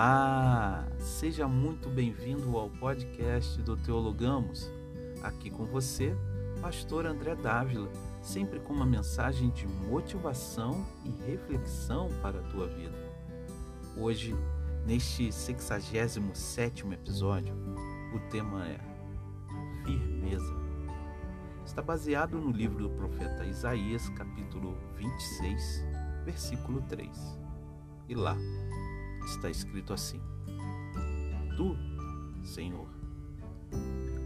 Olá, seja muito bem-vindo ao podcast do Teologamos. Aqui com você, Pastor André Dávila, sempre com uma mensagem de motivação e reflexão para a tua vida. Hoje, neste 67º episódio, o tema é Firmeza. Está baseado no livro do profeta Isaías, capítulo 26, versículo 3. E lá, está escrito assim: Tu, Senhor,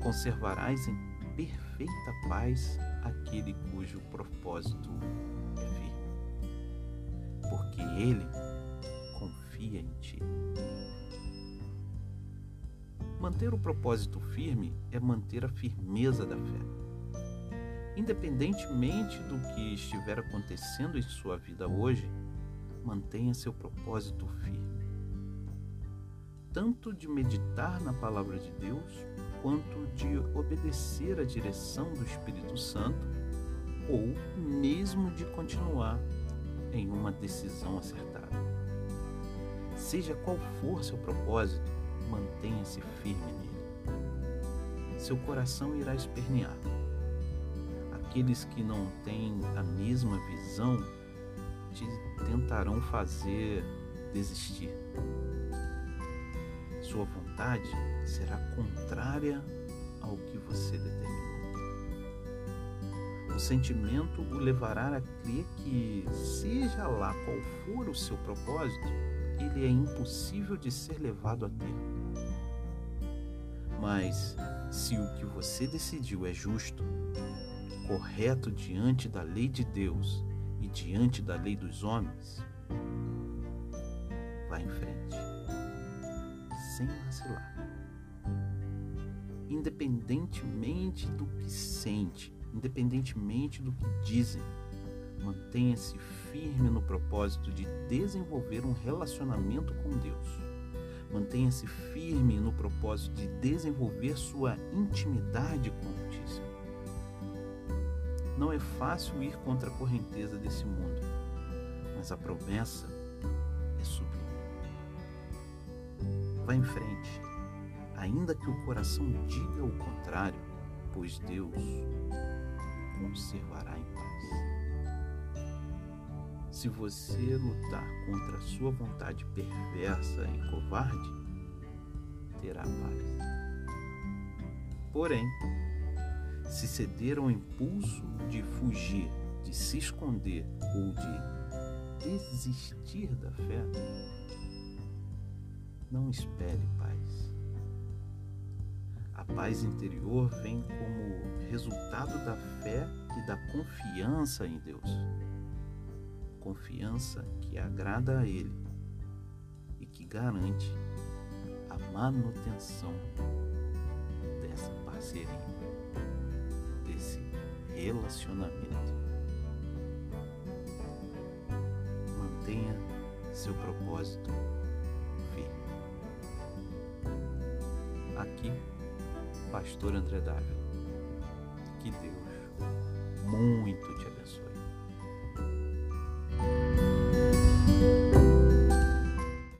conservarás em perfeita paz aquele cujo propósito é firme, porque ele confia em ti. Manter o propósito firme é manter a firmeza da fé. Independentemente do que estiver acontecendo em sua vida hoje, mantenha seu propósito firme tanto de meditar na palavra de Deus, quanto de obedecer à direção do Espírito Santo, ou mesmo de continuar em uma decisão acertada. Seja qual for seu propósito, mantenha-se firme nele. Seu coração irá espernear. Aqueles que não têm a mesma visão te tentarão fazer desistir sua vontade será contrária ao que você determinou. O sentimento o levará a crer que, seja lá qual for o seu propósito, ele é impossível de ser levado a termo. Mas, se o que você decidiu é justo, correto diante da lei de Deus e diante da lei dos homens, vá em frente sem vacilar. Independentemente do que sente, independentemente do que dizem, mantenha-se firme no propósito de desenvolver um relacionamento com Deus. Mantenha-se firme no propósito de desenvolver sua intimidade com o Altíssimo. Não é fácil ir contra a correnteza desse mundo, mas a promessa. Vá em frente, ainda que o coração diga o contrário, pois Deus o conservará em paz. Se você lutar contra a sua vontade perversa e covarde, terá paz. Porém, se ceder ao impulso de fugir, de se esconder ou de desistir da fé, não espere paz. A paz interior vem como resultado da fé e da confiança em Deus. Confiança que agrada a Ele e que garante a manutenção dessa parceria, desse relacionamento. Mantenha seu propósito Aqui, Pastor André Dávila. Que Deus.